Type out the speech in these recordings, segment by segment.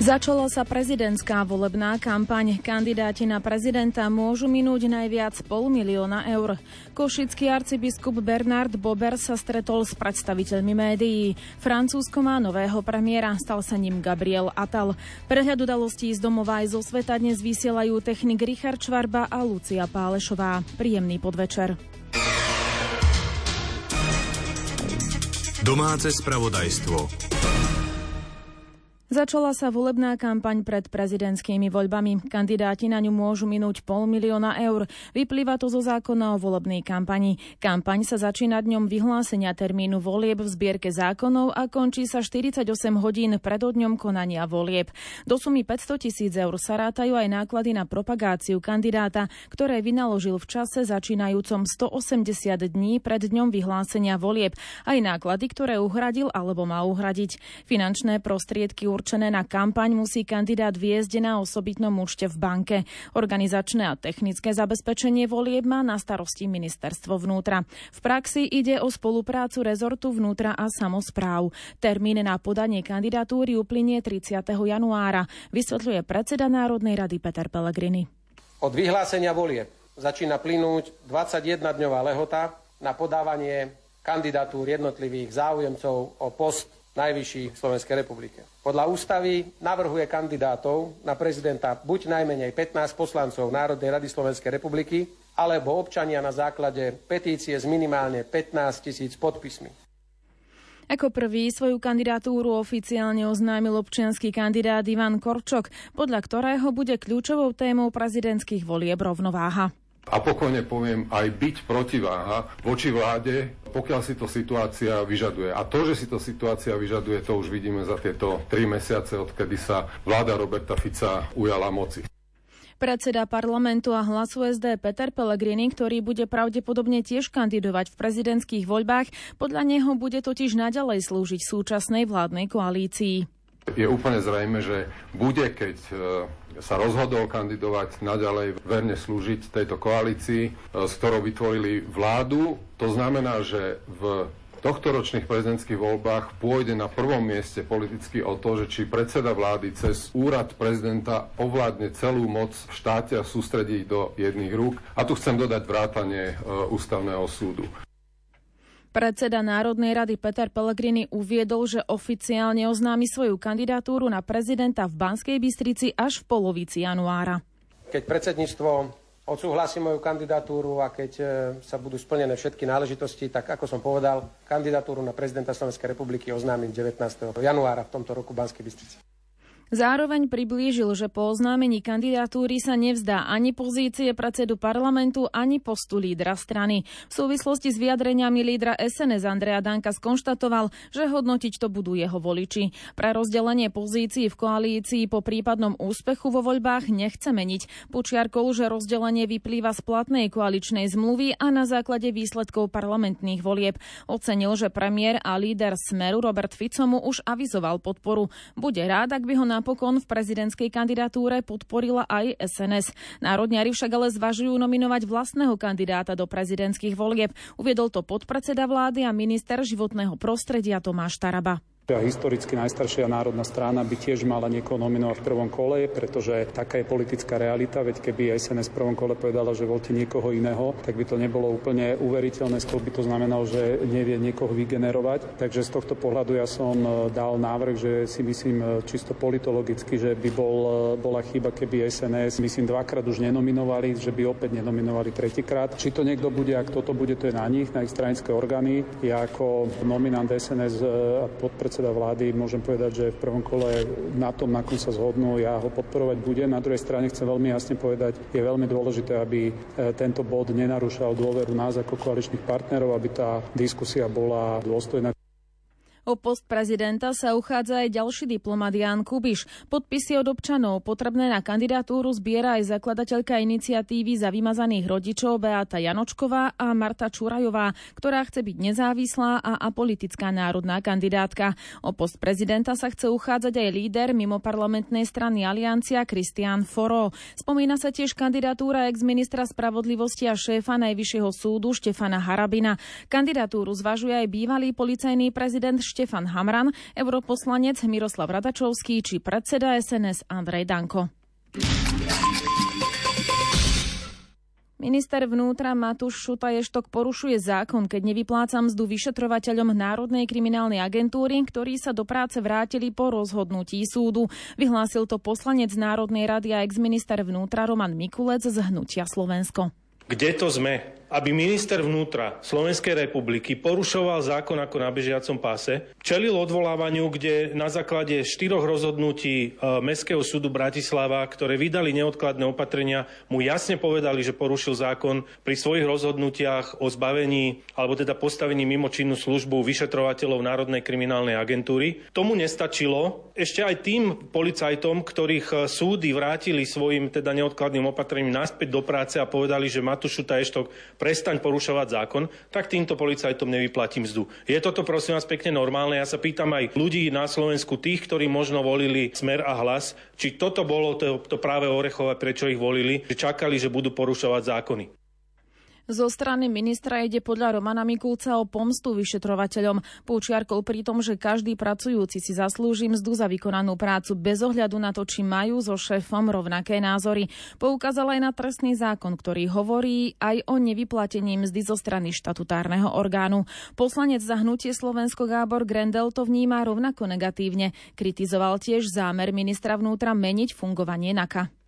Začala sa prezidentská volebná kampaň. Kandidáti na prezidenta môžu minúť najviac pol milióna eur. Košický arcibiskup Bernard Bober sa stretol s predstaviteľmi médií. Francúzsko má nového premiéra, stal sa ním Gabriel Atal. Prehľad udalostí z domova aj zo sveta dnes vysielajú technik Richard Čvarba a Lucia Pálešová. Príjemný podvečer. Domáce spravodajstvo. Začala sa volebná kampaň pred prezidentskými voľbami. Kandidáti na ňu môžu minúť pol milióna eur. Vyplýva to zo zákona o volebnej kampani. Kampaň sa začína dňom vyhlásenia termínu volieb v zbierke zákonov a končí sa 48 hodín pred dňom konania volieb. Do sumy 500 tisíc eur sa rátajú aj náklady na propagáciu kandidáta, ktoré vynaložil v čase začínajúcom 180 dní pred dňom vyhlásenia volieb, aj náklady, ktoré uhradil alebo má uhradiť. Finančné prostriedky určené na kampaň, musí kandidát viesť na osobitnom účte v banke. Organizačné a technické zabezpečenie volieb má na starosti ministerstvo vnútra. V praxi ide o spoluprácu rezortu vnútra a samozpráv. Termín na podanie kandidatúry uplynie 30. januára, vysvetľuje predseda Národnej rady Peter Pellegrini. Od vyhlásenia volieb začína plynúť 21-dňová lehota na podávanie kandidatúr jednotlivých záujemcov o post najvyšší v Slovenskej republike. Podľa ústavy navrhuje kandidátov na prezidenta buď najmenej 15 poslancov Národnej rady Slovenskej republiky, alebo občania na základe petície s minimálne 15 tisíc podpismi. Ako prvý svoju kandidatúru oficiálne oznámil občianský kandidát Ivan Korčok, podľa ktorého bude kľúčovou témou prezidentských volieb rovnováha a pokojne poviem aj byť protiváha voči vláde, pokiaľ si to situácia vyžaduje. A to, že si to situácia vyžaduje, to už vidíme za tieto tri mesiace, odkedy sa vláda Roberta Fica ujala moci. Predseda parlamentu a hlasu SD Peter Pellegrini, ktorý bude pravdepodobne tiež kandidovať v prezidentských voľbách, podľa neho bude totiž naďalej slúžiť súčasnej vládnej koalícii. Je úplne zrejme, že bude, keď e, sa rozhodol kandidovať naďalej verne slúžiť tejto koalícii, e, s ktorou vytvorili vládu. To znamená, že v tohtoročných prezidentských voľbách pôjde na prvom mieste politicky o to, že či predseda vlády cez úrad prezidenta ovládne celú moc v štáte a sústredí do jedných rúk. A tu chcem dodať vrátanie e, ústavného súdu. Predseda Národnej rady Peter Pellegrini uviedol, že oficiálne oznámi svoju kandidatúru na prezidenta v Banskej Bystrici až v polovici januára. Keď predsedníctvo odsúhlasí moju kandidatúru a keď e, sa budú splnené všetky náležitosti, tak ako som povedal, kandidatúru na prezidenta Slovenskej republiky oznámim 19. januára v tomto roku v Banskej Bystrici. Zároveň priblížil, že po oznámení kandidatúry sa nevzdá ani pozície predsedu parlamentu, ani postu lídra strany. V súvislosti s vyjadreniami lídra SNS Andreja Danka skonštatoval, že hodnotiť to budú jeho voliči. Pre rozdelenie pozícií v koalícii po prípadnom úspechu vo voľbách nechce meniť. Počiarkol, že rozdelenie vyplýva z platnej koaličnej zmluvy a na základe výsledkov parlamentných volieb. Ocenil, že premiér a líder Smeru Robert Fico už avizoval podporu. Bude rád, ak by ho na napokon v prezidentskej kandidatúre podporila aj SNS. Národňari však ale zvažujú nominovať vlastného kandidáta do prezidentských volieb. Uviedol to podpredseda vlády a minister životného prostredia Tomáš Taraba. Historicky najstaršia národná strana by tiež mala niekoho nominovať v prvom kole, pretože taká je politická realita, veď keby SNS v prvom kole povedala, že volte niekoho iného, tak by to nebolo úplne uveriteľné, skôr by to znamenalo, že nevie niekoho vygenerovať. Takže z tohto pohľadu ja som e, dal návrh, že si myslím e, čisto politologicky, že by bol, e, bola chyba, keby SNS, myslím, dvakrát už nenominovali, že by opäť nenominovali tretíkrát. Či to niekto bude, ak toto bude, to je na nich, na ich stranické orgány. Ja ako nominant SNS a podpredseda predseda vlády, môžem povedať, že v prvom kole na tom, na kom sa zhodnú, ja ho podporovať budem. Na druhej strane chcem veľmi jasne povedať, je veľmi dôležité, aby e, tento bod nenarúšal dôveru nás ako koaličných partnerov, aby tá diskusia bola dôstojná. O post prezidenta sa uchádza aj ďalší diplomat Jan Kubiš. Podpisy od občanov potrebné na kandidatúru zbiera aj zakladateľka iniciatívy za vymazaných rodičov Beata Janočková a Marta Čurajová, ktorá chce byť nezávislá a apolitická národná kandidátka. O post prezidenta sa chce uchádzať aj líder mimo parlamentnej strany Aliancia Kristián Foro. Spomína sa tiež kandidatúra ex-ministra spravodlivosti a šéfa Najvyššieho súdu Štefana Harabina. Kandidatúru zvažuje aj bývalý policajný prezident Štefan Hamran, europoslanec Miroslav Radačovský či predseda SNS Andrej Danko. Minister vnútra Matúš Šutaještok porušuje zákon, keď nevypláca mzdu vyšetrovateľom Národnej kriminálnej agentúry, ktorí sa do práce vrátili po rozhodnutí súdu. Vyhlásil to poslanec Národnej rady a exminister vnútra Roman Mikulec z Hnutia Slovensko. Kde to sme? Aby minister vnútra Slovenskej republiky porušoval zákon ako na bežiacom páse, čelil odvolávaniu, kde na základe štyroch rozhodnutí e, Mestského súdu Bratislava, ktoré vydali neodkladné opatrenia, mu jasne povedali, že porušil zákon pri svojich rozhodnutiach o zbavení alebo teda postavení mimo činnú službu vyšetrovateľov Národnej kriminálnej agentúry. Tomu nestačilo. Ešte aj tým policajtom, ktorých e, súdy vrátili svojim teda neodkladným opatrením naspäť do práce a povedali, že Matúš Šuta prestaň porušovať zákon, tak týmto policajtom nevyplatím mzdu. Je toto prosím vás pekne normálne? Ja sa pýtam aj ľudí na Slovensku, tých, ktorí možno volili smer a hlas, či toto bolo to, to práve orechové, prečo ich volili, že čakali, že budú porušovať zákony. Zo strany ministra ide podľa Romana Mikulca o pomstu vyšetrovateľom. Poučiarkol pri tom, že každý pracujúci si zaslúži mzdu za vykonanú prácu bez ohľadu na to, či majú so šéfom rovnaké názory. Poukázal aj na trestný zákon, ktorý hovorí aj o nevyplatení mzdy zo strany štatutárneho orgánu. Poslanec za hnutie Slovensko Gábor Grendel to vníma rovnako negatívne. Kritizoval tiež zámer ministra vnútra meniť fungovanie NAKA.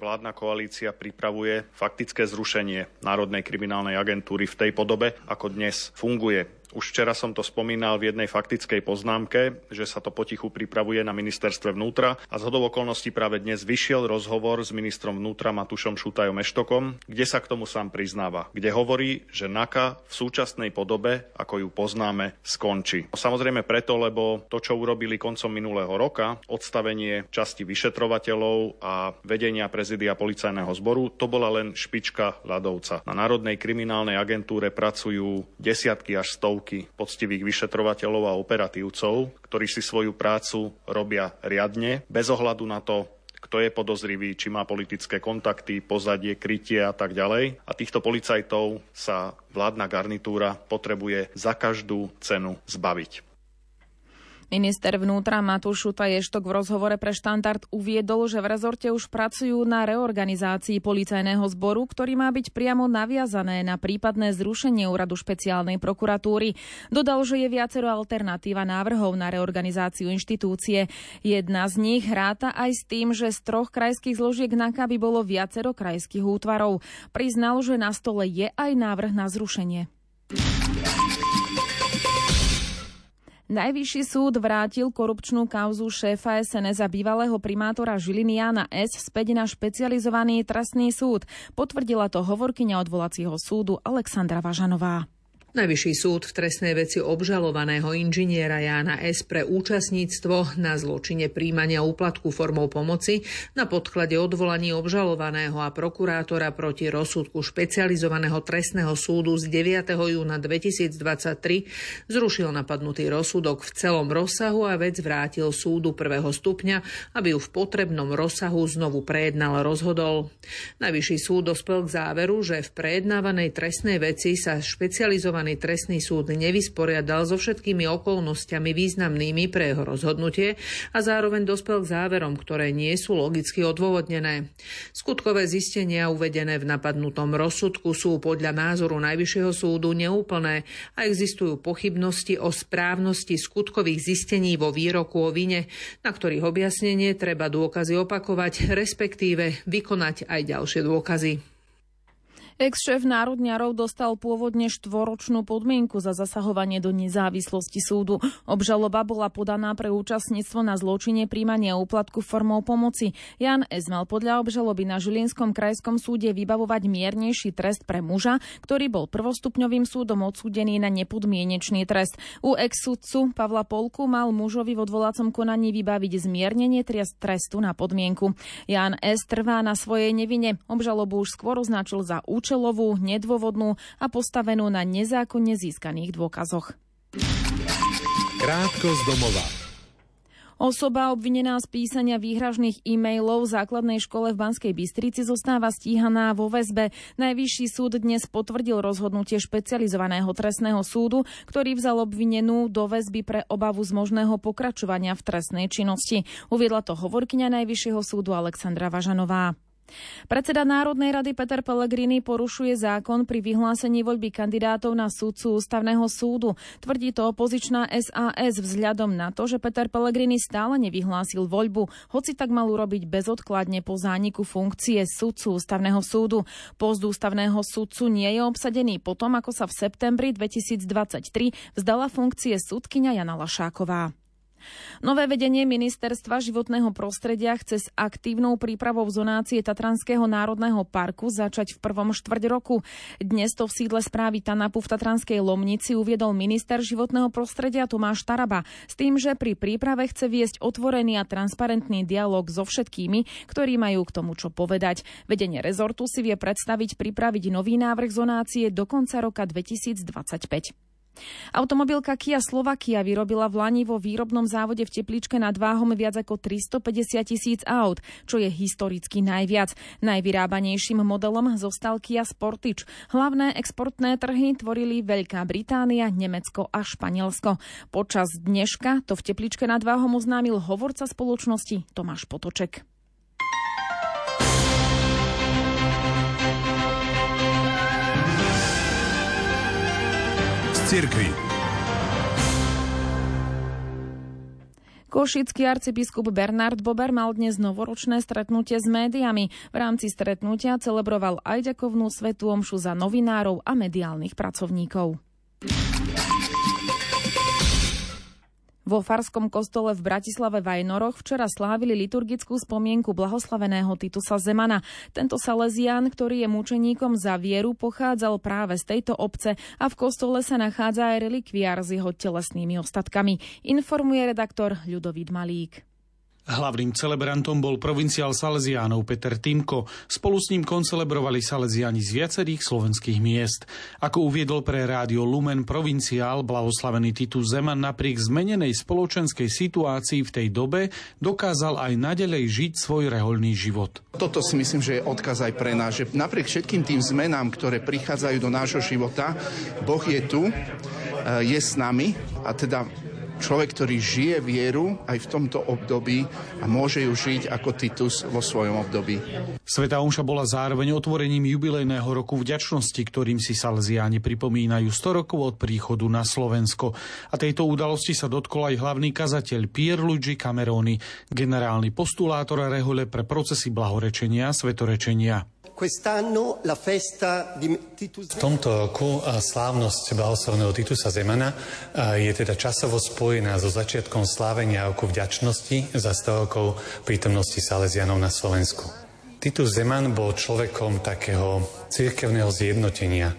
Vládna koalícia pripravuje faktické zrušenie Národnej kriminálnej agentúry v tej podobe, ako dnes funguje. Už včera som to spomínal v jednej faktickej poznámke, že sa to potichu pripravuje na ministerstve vnútra a z hodov okolností práve dnes vyšiel rozhovor s ministrom vnútra Matušom Šutajom Eštokom, kde sa k tomu sám priznáva, kde hovorí, že NAKA v súčasnej podobe, ako ju poznáme, skončí. Samozrejme preto, lebo to, čo urobili koncom minulého roka, odstavenie časti vyšetrovateľov a vedenia prezidia policajného zboru, to bola len špička ľadovca. Na Národnej kriminálnej agentúre pracujú desiatky až stovky stovky poctivých vyšetrovateľov a operatívcov, ktorí si svoju prácu robia riadne, bez ohľadu na to, kto je podozrivý, či má politické kontakty, pozadie, krytie a tak ďalej. A týchto policajtov sa vládna garnitúra potrebuje za každú cenu zbaviť. Minister vnútra Matúš Šuta Ještok v rozhovore pre štandard uviedol, že v rezorte už pracujú na reorganizácii policajného zboru, ktorý má byť priamo naviazané na prípadné zrušenie úradu špeciálnej prokuratúry. Dodal, že je viacero alternatíva návrhov na reorganizáciu inštitúcie. Jedna z nich hráta aj s tým, že z troch krajských zložiek NAKA by bolo viacero krajských útvarov. Priznal, že na stole je aj návrh na zrušenie. Najvyšší súd vrátil korupčnú kauzu šéfa SNS a bývalého primátora Žiliny Jana S. späť na špecializovaný trestný súd. Potvrdila to hovorkyňa odvolacieho súdu Alexandra Važanová. Najvyšší súd v trestnej veci obžalovaného inžiniera Jána S. pre účastníctvo na zločine príjmania úplatku formou pomoci na podklade odvolaní obžalovaného a prokurátora proti rozsudku špecializovaného trestného súdu z 9. júna 2023 zrušil napadnutý rozsudok v celom rozsahu a vec vrátil súdu prvého stupňa, aby ju v potrebnom rozsahu znovu prejednal rozhodol. Najvyšší súd dospel k záveru, že v prejednávanej trestnej veci sa špecializovaný Špecializovaný trestný súd nevysporiadal so všetkými okolnostiami významnými pre jeho rozhodnutie a zároveň dospel k záverom, ktoré nie sú logicky odôvodnené. Skutkové zistenia uvedené v napadnutom rozsudku sú podľa názoru Najvyššieho súdu neúplné a existujú pochybnosti o správnosti skutkových zistení vo výroku o vine, na ktorých objasnenie treba dôkazy opakovať, respektíve vykonať aj ďalšie dôkazy. Ex-šéf národňarov dostal pôvodne štvoročnú podmienku za zasahovanie do nezávislosti súdu. Obžaloba bola podaná pre účastníctvo na zločine príjmania úplatku formou pomoci. Jan S. mal podľa obžaloby na Žilinskom krajskom súde vybavovať miernejší trest pre muža, ktorý bol prvostupňovým súdom odsúdený na nepodmienečný trest. U ex-sudcu Pavla Polku mal mužovi v odvolacom konaní vybaviť zmiernenie trestu na podmienku. Jan S. trvá na svojej nevine. Obžalobu už skôr označil za účel účelovú, nedôvodnú a postavenú na nezákonne získaných dôkazoch. Krátko z domova. Osoba obvinená z písania výhražných e-mailov v základnej škole v Banskej Bystrici zostáva stíhaná vo väzbe. Najvyšší súd dnes potvrdil rozhodnutie špecializovaného trestného súdu, ktorý vzal obvinenú do väzby pre obavu z možného pokračovania v trestnej činnosti. Uviedla to hovorkyňa Najvyššieho súdu Alexandra Važanová. Predseda Národnej rady Peter Pellegrini porušuje zákon pri vyhlásení voľby kandidátov na súdcu ústavného súdu. Tvrdí to opozičná SAS vzhľadom na to, že Peter Pellegrini stále nevyhlásil voľbu, hoci tak mal urobiť bezodkladne po zániku funkcie súdcu ústavného súdu. Post ústavného súdcu nie je obsadený potom, ako sa v septembri 2023 vzdala funkcie súdkyňa Jana Lašáková. Nové vedenie Ministerstva životného prostredia chce s aktívnou prípravou zonácie Tatranského národného parku začať v prvom štvrť roku. Dnes to v sídle správy Tanapu v Tatranskej Lomnici uviedol minister životného prostredia Tomáš Taraba s tým, že pri príprave chce viesť otvorený a transparentný dialog so všetkými, ktorí majú k tomu čo povedať. Vedenie rezortu si vie predstaviť pripraviť nový návrh zonácie do konca roka 2025. Automobilka Kia Slovakia vyrobila v Lani vo výrobnom závode v Tepličke nad váhom viac ako 350 tisíc aut, čo je historicky najviac. Najvyrábanejším modelom zostal Kia Sportage. Hlavné exportné trhy tvorili Veľká Británia, Nemecko a Španielsko. Počas dneška to v Tepličke nad váhom oznámil hovorca spoločnosti Tomáš Potoček. Cirkvi. Košický arcibiskup Bernard Bober mal dnes novoročné stretnutie s médiami. V rámci stretnutia celebroval aj ďakovnú svetú omšu za novinárov a mediálnych pracovníkov. Vo Farskom kostole v Bratislave Vajnoroch včera slávili liturgickú spomienku blahoslaveného Titusa Zemana. Tento Salesián, ktorý je mučeníkom za vieru, pochádzal práve z tejto obce a v kostole sa nachádza aj relikviár s jeho telesnými ostatkami. Informuje redaktor Ľudovít Malík. Hlavným celebrantom bol provinciál Salesiánov Peter Timko. Spolu s ním koncelebrovali Salesiáni z viacerých slovenských miest. Ako uviedol pre rádio Lumen provinciál, blahoslavený Titus Zeman napriek zmenenej spoločenskej situácii v tej dobe dokázal aj nadalej žiť svoj reholný život. Toto si myslím, že je odkaz aj pre nás, že napriek všetkým tým zmenám, ktoré prichádzajú do nášho života, Boh je tu, e, je s nami a teda človek, ktorý žije vieru aj v tomto období a môže ju žiť ako Titus vo svojom období. Sveta Omša bola zároveň otvorením jubilejného roku vďačnosti, ktorým si Salesiáni pripomínajú 100 rokov od príchodu na Slovensko. A tejto udalosti sa dotkol aj hlavný kazateľ Pierluigi Cameroni, generálny postulátor Rehole pre procesy blahorečenia a svetorečenia. V tomto roku slávnosť blahoslavného Titusa Zemana je teda časovo spojená so začiatkom slávenia roku vďačnosti za 100 rokov prítomnosti Salesianov na Slovensku. Titus Zeman bol človekom takého cirkevného zjednotenia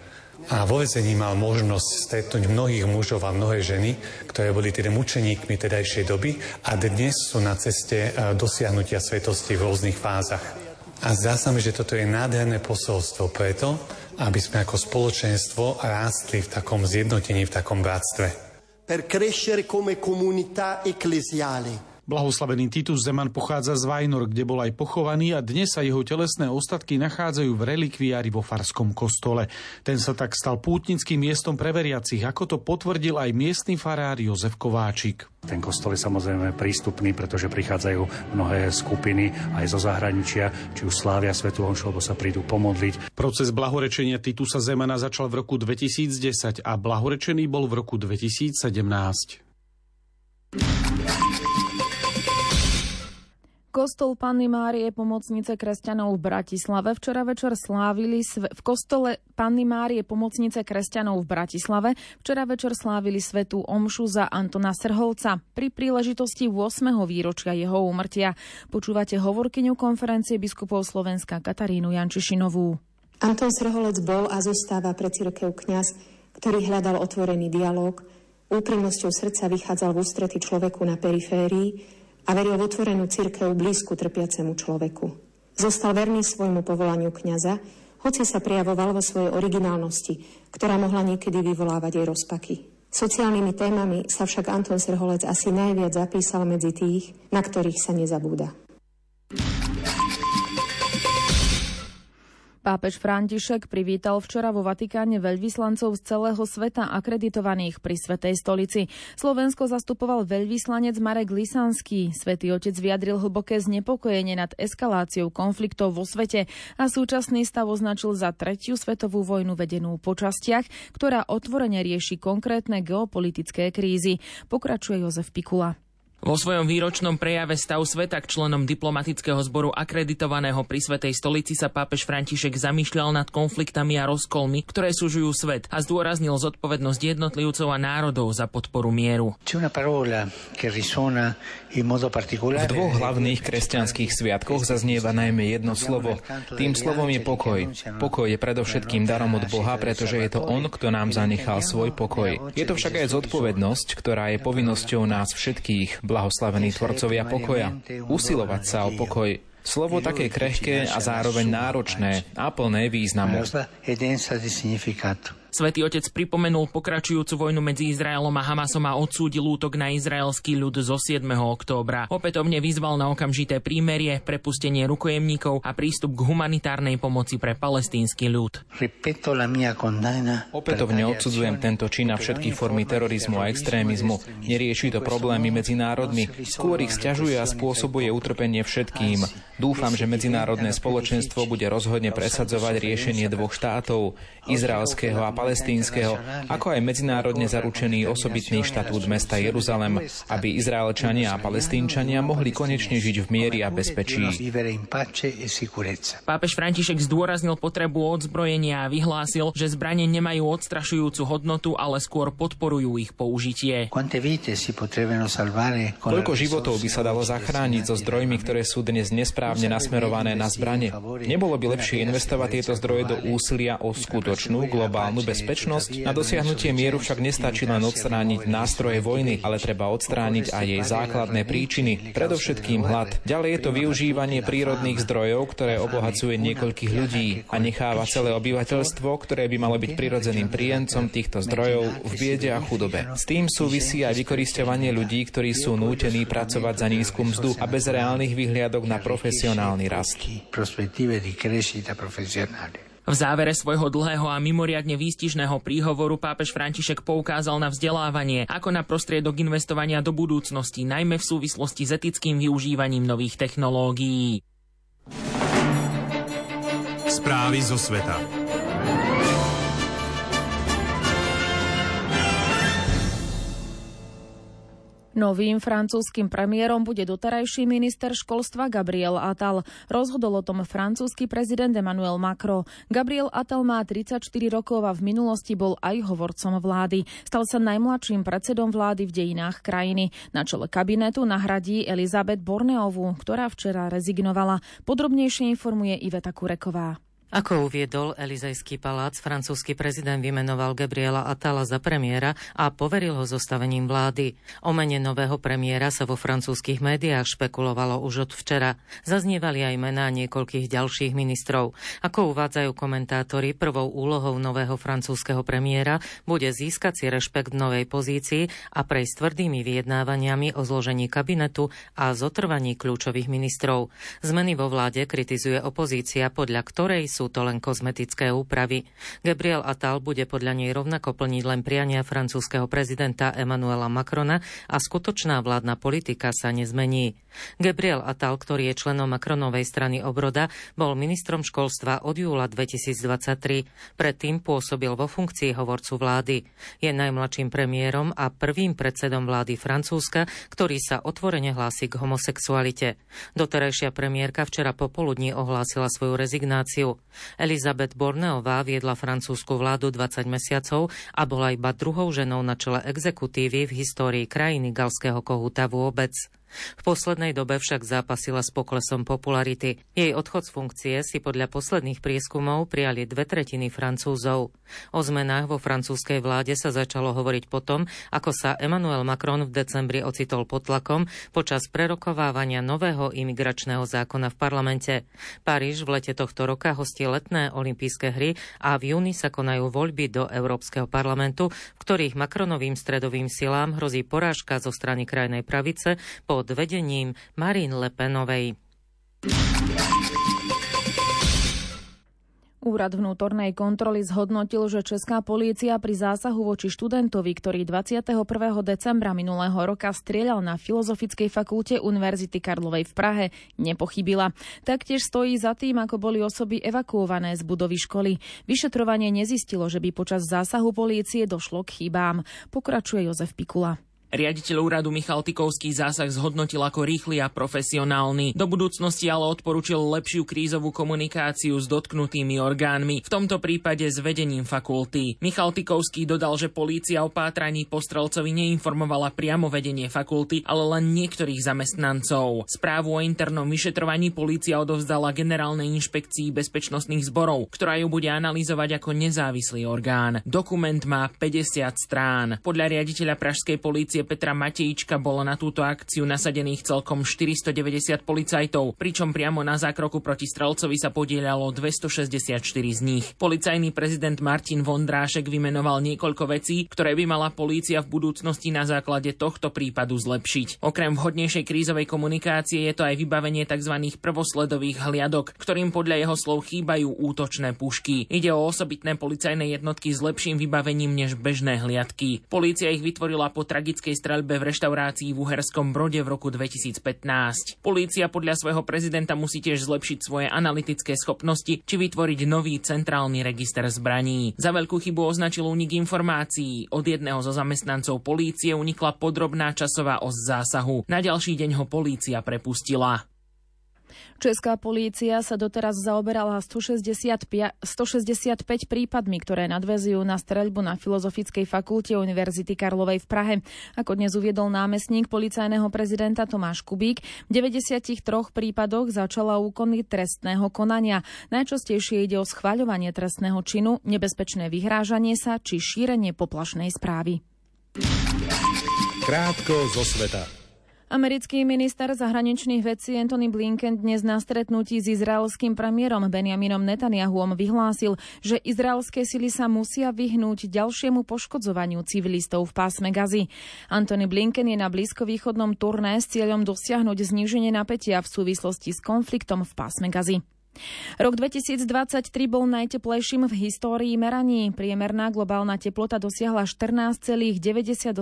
a vo vezení mal možnosť stretnúť mnohých mužov a mnohé ženy, ktoré boli teda mučeníkmi tedajšej doby a dnes sú na ceste dosiahnutia svetosti v rôznych fázach. A zdá sa mi, že toto je nádherné posolstvo preto, aby sme ako spoločenstvo rástli v takom zjednotení, v takom bratstve. Per crescere come comunità ecclesiale Blahoslavený Titus Zeman pochádza z Vajnor, kde bol aj pochovaný a dnes sa jeho telesné ostatky nachádzajú v relikviári vo Farskom kostole. Ten sa tak stal pútnickým miestom pre veriacich, ako to potvrdil aj miestny farár Jozef Kováčik. Ten kostol je samozrejme prístupný, pretože prichádzajú mnohé skupiny aj zo zahraničia, či už slávia Svetu Homšu, alebo sa prídu pomodliť. Proces blahorečenia Titusa Zemana začal v roku 2010 a blahorečený bol v roku 2017. Kostol Panny Márie pomocnice kresťanov v Bratislave včera večer slávili v kostole Panny Márie pomocnice kresťanov v Bratislave včera večer slávili svetú omšu za Antona Srholca pri príležitosti 8. výročia jeho úmrtia. Počúvate hovorkyňu konferencie biskupov Slovenska Katarínu Jančišinovú. Anton Srholec bol a zostáva pre cirkev kňaz, ktorý hľadal otvorený dialog, úprimnosťou srdca vychádzal v ústrety človeku na periférii, a veril v otvorenú církev blízku trpiacemu človeku. Zostal verný svojmu povolaniu kňaza, hoci sa prijavoval vo svojej originálnosti, ktorá mohla niekedy vyvolávať aj rozpaky. Sociálnymi témami sa však Anton Serholec asi najviac zapísal medzi tých, na ktorých sa nezabúda. Pápež František privítal včera vo Vatikáne veľvyslancov z celého sveta akreditovaných pri Svetej stolici. Slovensko zastupoval veľvyslanec Marek Lisanský. Svetý otec vyjadril hlboké znepokojenie nad eskaláciou konfliktov vo svete a súčasný stav označil za tretiu svetovú vojnu vedenú po častiach, ktorá otvorene rieši konkrétne geopolitické krízy. Pokračuje Jozef Pikula. Vo svojom výročnom prejave stav sveta k členom diplomatického zboru akreditovaného pri Svetej stolici sa pápež František zamýšľal nad konfliktami a rozkolmi, ktoré súžujú svet a zdôraznil zodpovednosť jednotlivcov a národov za podporu mieru. V dvoch hlavných kresťanských sviatkoch zaznieva najmä jedno slovo. Tým slovom je pokoj. Pokoj je predovšetkým darom od Boha, pretože je to On, kto nám zanechal svoj pokoj. Je to však aj zodpovednosť, ktorá je povinnosťou nás všetkých, blahoslavení tvorcovia pokoja, usilovať sa o pokoj. Slovo také krehké a zároveň náročné a plné významu. Svetý otec pripomenul pokračujúcu vojnu medzi Izraelom a Hamasom a odsúdil útok na izraelský ľud zo 7. októbra. Opätovne vyzval na okamžité prímerie, prepustenie rukojemníkov a prístup k humanitárnej pomoci pre palestínsky ľud. Opätovne odsudzujem tento čin a všetky formy terorizmu a extrémizmu. Nerieši to problémy medzi národmi, skôr ich stiažuje a spôsobuje utrpenie všetkým. Dúfam, že medzinárodné spoločenstvo bude rozhodne presadzovať riešenie dvoch štátov, izraelského a palestínskeho, ako aj medzinárodne zaručený osobitný štatút mesta Jeruzalem, aby Izraelčania a palestínčania mohli konečne žiť v miery a bezpečí. Pápež František zdôraznil potrebu odzbrojenia a vyhlásil, že zbranie nemajú odstrašujúcu hodnotu, ale skôr podporujú ich použitie. Koľko životov by sa dalo zachrániť so zdrojmi, ktoré sú dnes nesprávne nasmerované na zbranie? Nebolo by lepšie investovať tieto zdroje do úsilia o skutočnú globálnu bezpečnosť? Na dosiahnutie mieru však nestačí len odstrániť nástroje vojny, ale treba odstrániť aj jej základné príčiny, predovšetkým hlad. Ďalej je to využívanie prírodných zdrojov, ktoré obohacuje niekoľkých ľudí a necháva celé obyvateľstvo, ktoré by malo byť prirodzeným príjemcom týchto zdrojov v biede a chudobe. S tým súvisí aj vykoristovanie ľudí, ktorí sú nútení pracovať za nízku mzdu a bez reálnych vyhliadok na profesionálny rast. V závere svojho dlhého a mimoriadne výstižného príhovoru pápež František poukázal na vzdelávanie ako na prostriedok investovania do budúcnosti, najmä v súvislosti s etickým využívaním nových technológií. Správy zo sveta. Novým francúzským premiérom bude doterajší minister školstva Gabriel Attal. Rozhodol o tom francúzsky prezident Emmanuel Macron. Gabriel Attal má 34 rokov a v minulosti bol aj hovorcom vlády. Stal sa najmladším predsedom vlády v dejinách krajiny. Na čele kabinetu nahradí Elizabeth Borneovú, ktorá včera rezignovala. Podrobnejšie informuje Iveta Kureková. Ako uviedol Elizejský palác, francúzsky prezident vymenoval Gabriela Atala za premiéra a poveril ho zostavením vlády. O mene nového premiéra sa vo francúzskych médiách špekulovalo už od včera. Zaznievali aj mená niekoľkých ďalších ministrov. Ako uvádzajú komentátori, prvou úlohou nového francúzského premiéra bude získať si rešpekt v novej pozícii a prejsť tvrdými vyjednávaniami o zložení kabinetu a zotrvaní kľúčových ministrov. Zmeny vo vláde kritizuje opozícia, podľa ktorej sú sú to len kozmetické úpravy. Gabriel Attal bude podľa nej rovnako plniť len priania francúzského prezidenta Emmanuela Macrona a skutočná vládna politika sa nezmení. Gabriel Attal, ktorý je členom Macronovej strany Obroda, bol ministrom školstva od júla 2023. Predtým pôsobil vo funkcii hovorcu vlády. Je najmladším premiérom a prvým predsedom vlády Francúzska, ktorý sa otvorene hlási k homosexualite. Doterajšia premiérka včera popoludní ohlásila svoju rezignáciu. Elizabeth Borneová viedla francúzsku vládu 20 mesiacov a bola iba druhou ženou na čele exekutívy v histórii krajiny galského kohúta vôbec. V poslednej dobe však zápasila s poklesom popularity. Jej odchod z funkcie si podľa posledných prieskumov prijali dve tretiny Francúzov. O zmenách vo francúzskej vláde sa začalo hovoriť potom, ako sa Emmanuel Macron v decembri ocitol pod tlakom počas prerokovávania nového imigračného zákona v parlamente. Paríž v lete tohto roka hostí letné olympijské hry a v júni sa konajú voľby do Európskeho parlamentu, v ktorých Macronovým stredovým silám hrozí porážka zo strany krajnej pravice po pod vedením Marine Le Penovej. Úrad vnútornej kontroly zhodnotil, že Česká polícia pri zásahu voči študentovi, ktorý 21. decembra minulého roka strieľal na Filozofickej fakulte Univerzity Karlovej v Prahe, nepochybila. Taktiež stojí za tým, ako boli osoby evakuované z budovy školy. Vyšetrovanie nezistilo, že by počas zásahu polície došlo k chybám. Pokračuje Jozef Pikula. Riaditeľ úradu Michal Tikovský zásah zhodnotil ako rýchly a profesionálny. Do budúcnosti ale odporučil lepšiu krízovú komunikáciu s dotknutými orgánmi, v tomto prípade s vedením fakulty. Michal Tikovský dodal, že polícia o pátraní postrelcovi neinformovala priamo vedenie fakulty, ale len niektorých zamestnancov. Správu o internom vyšetrovaní polícia odovzdala Generálnej inšpekcii bezpečnostných zborov, ktorá ju bude analyzovať ako nezávislý orgán. Dokument má 50 strán. Podľa riaditeľa pražskej polície policie Petra Matejíčka bolo na túto akciu nasadených celkom 490 policajtov, pričom priamo na zákroku proti strelcovi sa podielalo 264 z nich. Policajný prezident Martin Vondrášek vymenoval niekoľko vecí, ktoré by mala polícia v budúcnosti na základe tohto prípadu zlepšiť. Okrem vhodnejšej krízovej komunikácie je to aj vybavenie tzv. prvosledových hliadok, ktorým podľa jeho slov chýbajú útočné pušky. Ide o osobitné policajné jednotky s lepším vybavením než bežné hliadky. Polícia ich vytvorila po tragickej vojenskej streľbe v reštaurácii v Uherskom Brode v roku 2015. Polícia podľa svojho prezidenta musí tiež zlepšiť svoje analytické schopnosti či vytvoriť nový centrálny register zbraní. Za veľkú chybu označil únik informácií. Od jedného zo zamestnancov polície unikla podrobná časová os zásahu. Na ďalší deň ho polícia prepustila. Česká polícia sa doteraz zaoberala 165, 165 prípadmi, ktoré nadvezujú na streľbu na Filozofickej fakulte Univerzity Karlovej v Prahe. Ako dnes uviedol námestník policajného prezidenta Tomáš Kubík, v 93 prípadoch začala úkony trestného konania. Najčastejšie ide o schváľovanie trestného činu, nebezpečné vyhrážanie sa či šírenie poplašnej správy. Krátko zo sveta. Americký minister zahraničných vecí Anthony Blinken dnes na stretnutí s izraelským premiérom Benjaminom Netanyahuom vyhlásil, že izraelské sily sa musia vyhnúť ďalšiemu poškodzovaniu civilistov v pásme Gazy. Anthony Blinken je na blízkovýchodnom turné s cieľom dosiahnuť zníženie napätia v súvislosti s konfliktom v pásme Gazy. Rok 2023 bol najteplejším v histórii meraní. Priemerná globálna teplota dosiahla 14,98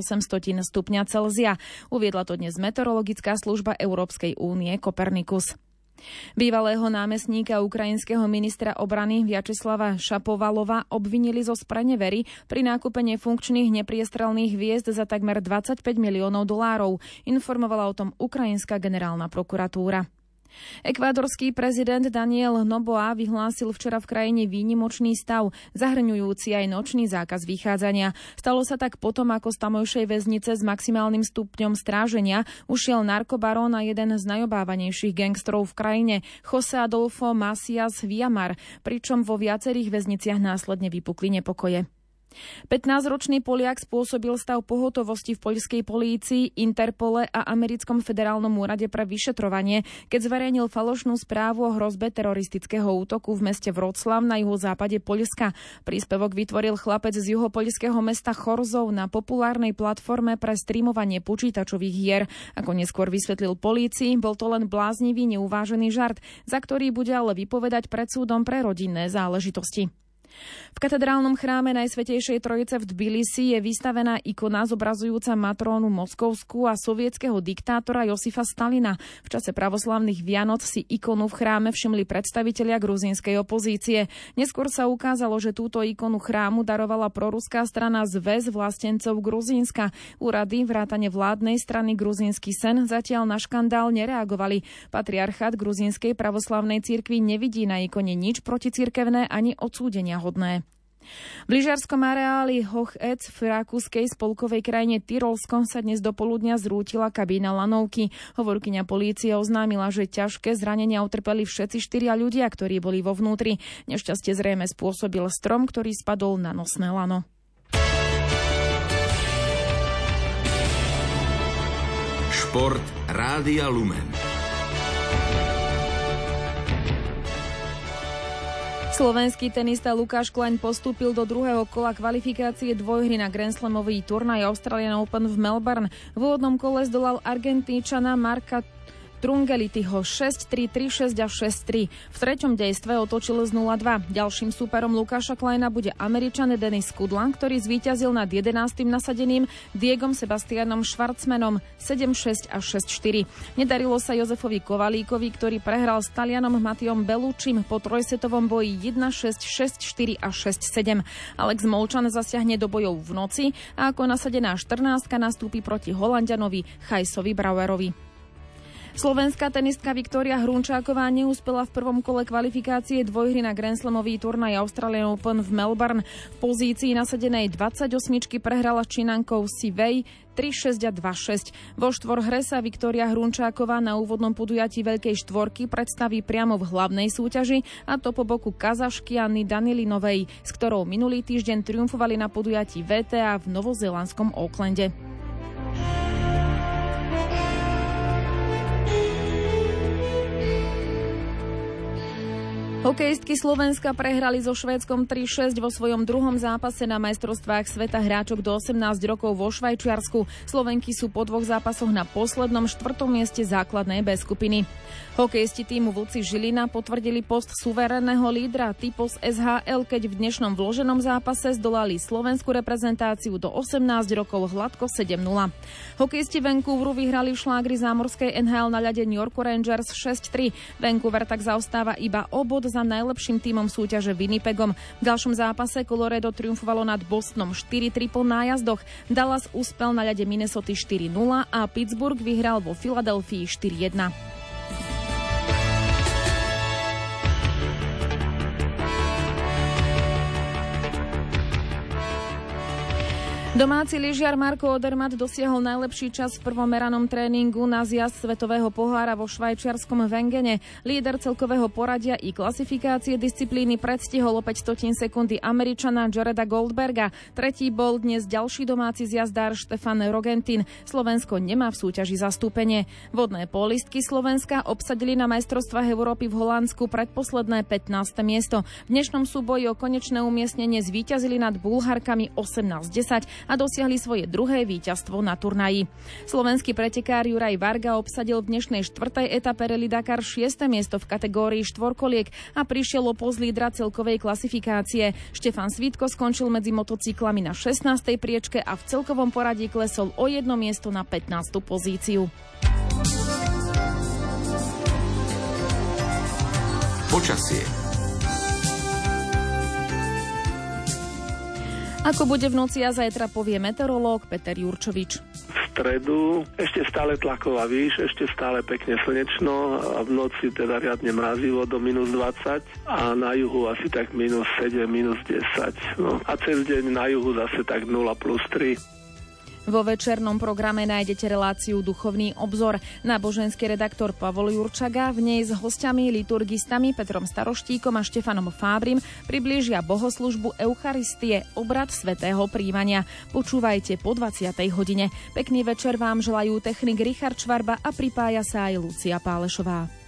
stupňa Celzia. Uviedla to dnes meteorologická služba Európskej únie Kopernikus. Bývalého námestníka ukrajinského ministra obrany Vyacheslava Šapovalova obvinili zo spranevery pri nákupe nefunkčných nepriestrelných hviezd za takmer 25 miliónov dolárov, informovala o tom ukrajinská generálna prokuratúra. Ekvádorský prezident Daniel Noboa vyhlásil včera v krajine výnimočný stav, zahrňujúci aj nočný zákaz vychádzania. Stalo sa tak potom, ako z tamojšej väznice s maximálnym stupňom stráženia ušiel narkobarón a jeden z najobávanejších gangstrov v krajine, Jose Adolfo Macias Viamar, pričom vo viacerých väzniciach následne vypukli nepokoje. 15-ročný Poliak spôsobil stav pohotovosti v poľskej polícii, Interpole a Americkom federálnom úrade pre vyšetrovanie, keď zverejnil falošnú správu o hrozbe teroristického útoku v meste Vroclav na juhozápade Poľska. Príspevok vytvoril chlapec z juhopoľského mesta Chorzov na populárnej platforme pre streamovanie počítačových hier. Ako neskôr vysvetlil polícii, bol to len bláznivý, neuvážený žart, za ktorý bude ale vypovedať pred súdom pre rodinné záležitosti. V katedrálnom chráme Najsvetejšej Trojice v Tbilisi je vystavená ikona zobrazujúca matrónu Moskovskú a sovietského diktátora Josifa Stalina. V čase pravoslavných Vianoc si ikonu v chráme všimli predstavitelia gruzínskej opozície. Neskôr sa ukázalo, že túto ikonu chrámu darovala proruská strana Zväz vlastencov Gruzínska. Úrady vrátane vládnej strany Gruzínsky sen zatiaľ na škandál nereagovali. Patriarchát gruzínskej pravoslavnej cirkvi nevidí na ikone nič proticirkevné ani odsúdenia hodné. V lyžiarskom areáli Hochec v rakúskej spolkovej krajine Tyrolskom sa dnes do poludnia zrútila kabína lanovky. Hovorkyňa polície oznámila, že ťažké zranenia utrpeli všetci štyria ľudia, ktorí boli vo vnútri. Nešťastie zrejme spôsobil strom, ktorý spadol na nosné lano. Šport Rádia Lumen. Slovenský tenista Lukáš Klein postúpil do druhého kola kvalifikácie dvojhry na Grand Slamový turnaj Australian Open v Melbourne. V úvodnom kole zdolal Argentínčana Marka Trungelityho 6-3, 3-6 a 6-3. V treťom dejstve otočil z 0-2. Ďalším súperom Lukáša Kleina bude Američan Denis Kudla, ktorý zvíťazil nad 11. nasadeným Diegom Sebastianom Schwarzmanom 7-6 a 6-4. Nedarilo sa Jozefovi Kovalíkovi, ktorý prehral s Talianom Matiom Belučím po trojsetovom boji 1-6, 6-4 a 6-7. Alex Molčan zasiahne do bojov v noci a ako nasadená 14 nastúpi proti Holandianovi Chajsovi Brauerovi. Slovenská tenistka Viktória Hrunčáková neúspela v prvom kole kvalifikácie dvojhry na Grand Slamový turnaj Australian Open v Melbourne. V pozícii nasadenej 28 prehrala Činankou Sivej 3-6 a 2-6. Vo štvorhre sa Viktória Hrunčáková na úvodnom podujatí Veľkej štvorky predstaví priamo v hlavnej súťaži a to po boku Kazašky Anny Danilinovej, s ktorou minulý týždeň triumfovali na podujatí VTA v novozelandskom Aucklande. Hokejistky Slovenska prehrali so Švédskom 3-6 vo svojom druhom zápase na majstrovstvách sveta hráčok do 18 rokov vo Švajčiarsku. Slovenky sú po dvoch zápasoch na poslednom štvrtom mieste základnej B skupiny. Hokejisti týmu Vlci Žilina potvrdili post suverénneho lídra typos SHL, keď v dnešnom vloženom zápase zdolali slovenskú reprezentáciu do 18 rokov hladko 7-0. Hokejisti Vancouveru vyhrali v zámorskej NHL na ľade New York Rangers 6-3. Vancouver tak zaostáva iba obod za najlepším týmom súťaže Winnipegom. V ďalšom zápase Colorado triumfovalo nad Bostonom 4-3 po nájazdoch. Dallas uspel na ľade Minnesota 4-0 a Pittsburgh vyhral vo Filadelfii 4-1. Domáci lyžiar Marko Odermatt dosiahol najlepší čas v prvom meranom tréningu na zjazd Svetového pohára vo švajčiarskom Vengene. Líder celkového poradia i klasifikácie disciplíny predstihol opäť 100 sekundy Američana Jareda Goldberga. Tretí bol dnes ďalší domáci zjazdár Štefan Rogentin. Slovensko nemá v súťaži zastúpenie. Vodné polistky Slovenska obsadili na majstrovstvách Európy v Holandsku predposledné 15. miesto. V dnešnom súboji o konečné umiestnenie zvíťazili nad Bulharkami 18-10 a dosiahli svoje druhé víťazstvo na turnaji. Slovenský pretekár Juraj Varga obsadil v dnešnej štvrtej etape Rally Dakar 6. miesto v kategórii štvorkoliek a prišiel o poz lídra celkovej klasifikácie. Štefan Svítko skončil medzi motocyklami na 16. priečke a v celkovom poradí klesol o jedno miesto na 15. pozíciu. Počasie Ako bude v noci a zajtra povie meteorológ Peter Jurčovič. V stredu ešte stále tlaková výš, ešte stále pekne slnečno a v noci teda riadne mrazivo do minus 20 a na juhu asi tak minus 7, minus 10. No. A cez deň na juhu zase tak 0 plus 3. Vo večernom programe nájdete reláciu Duchovný obzor. Náboženský redaktor Pavol Jurčaga v nej s hostiami liturgistami Petrom Staroštíkom a Štefanom Fábrim priblížia bohoslužbu Eucharistie, obrad svätého príjmania. Počúvajte po 20. hodine. Pekný večer vám želajú technik Richard Čvarba a pripája sa aj Lucia Pálešová.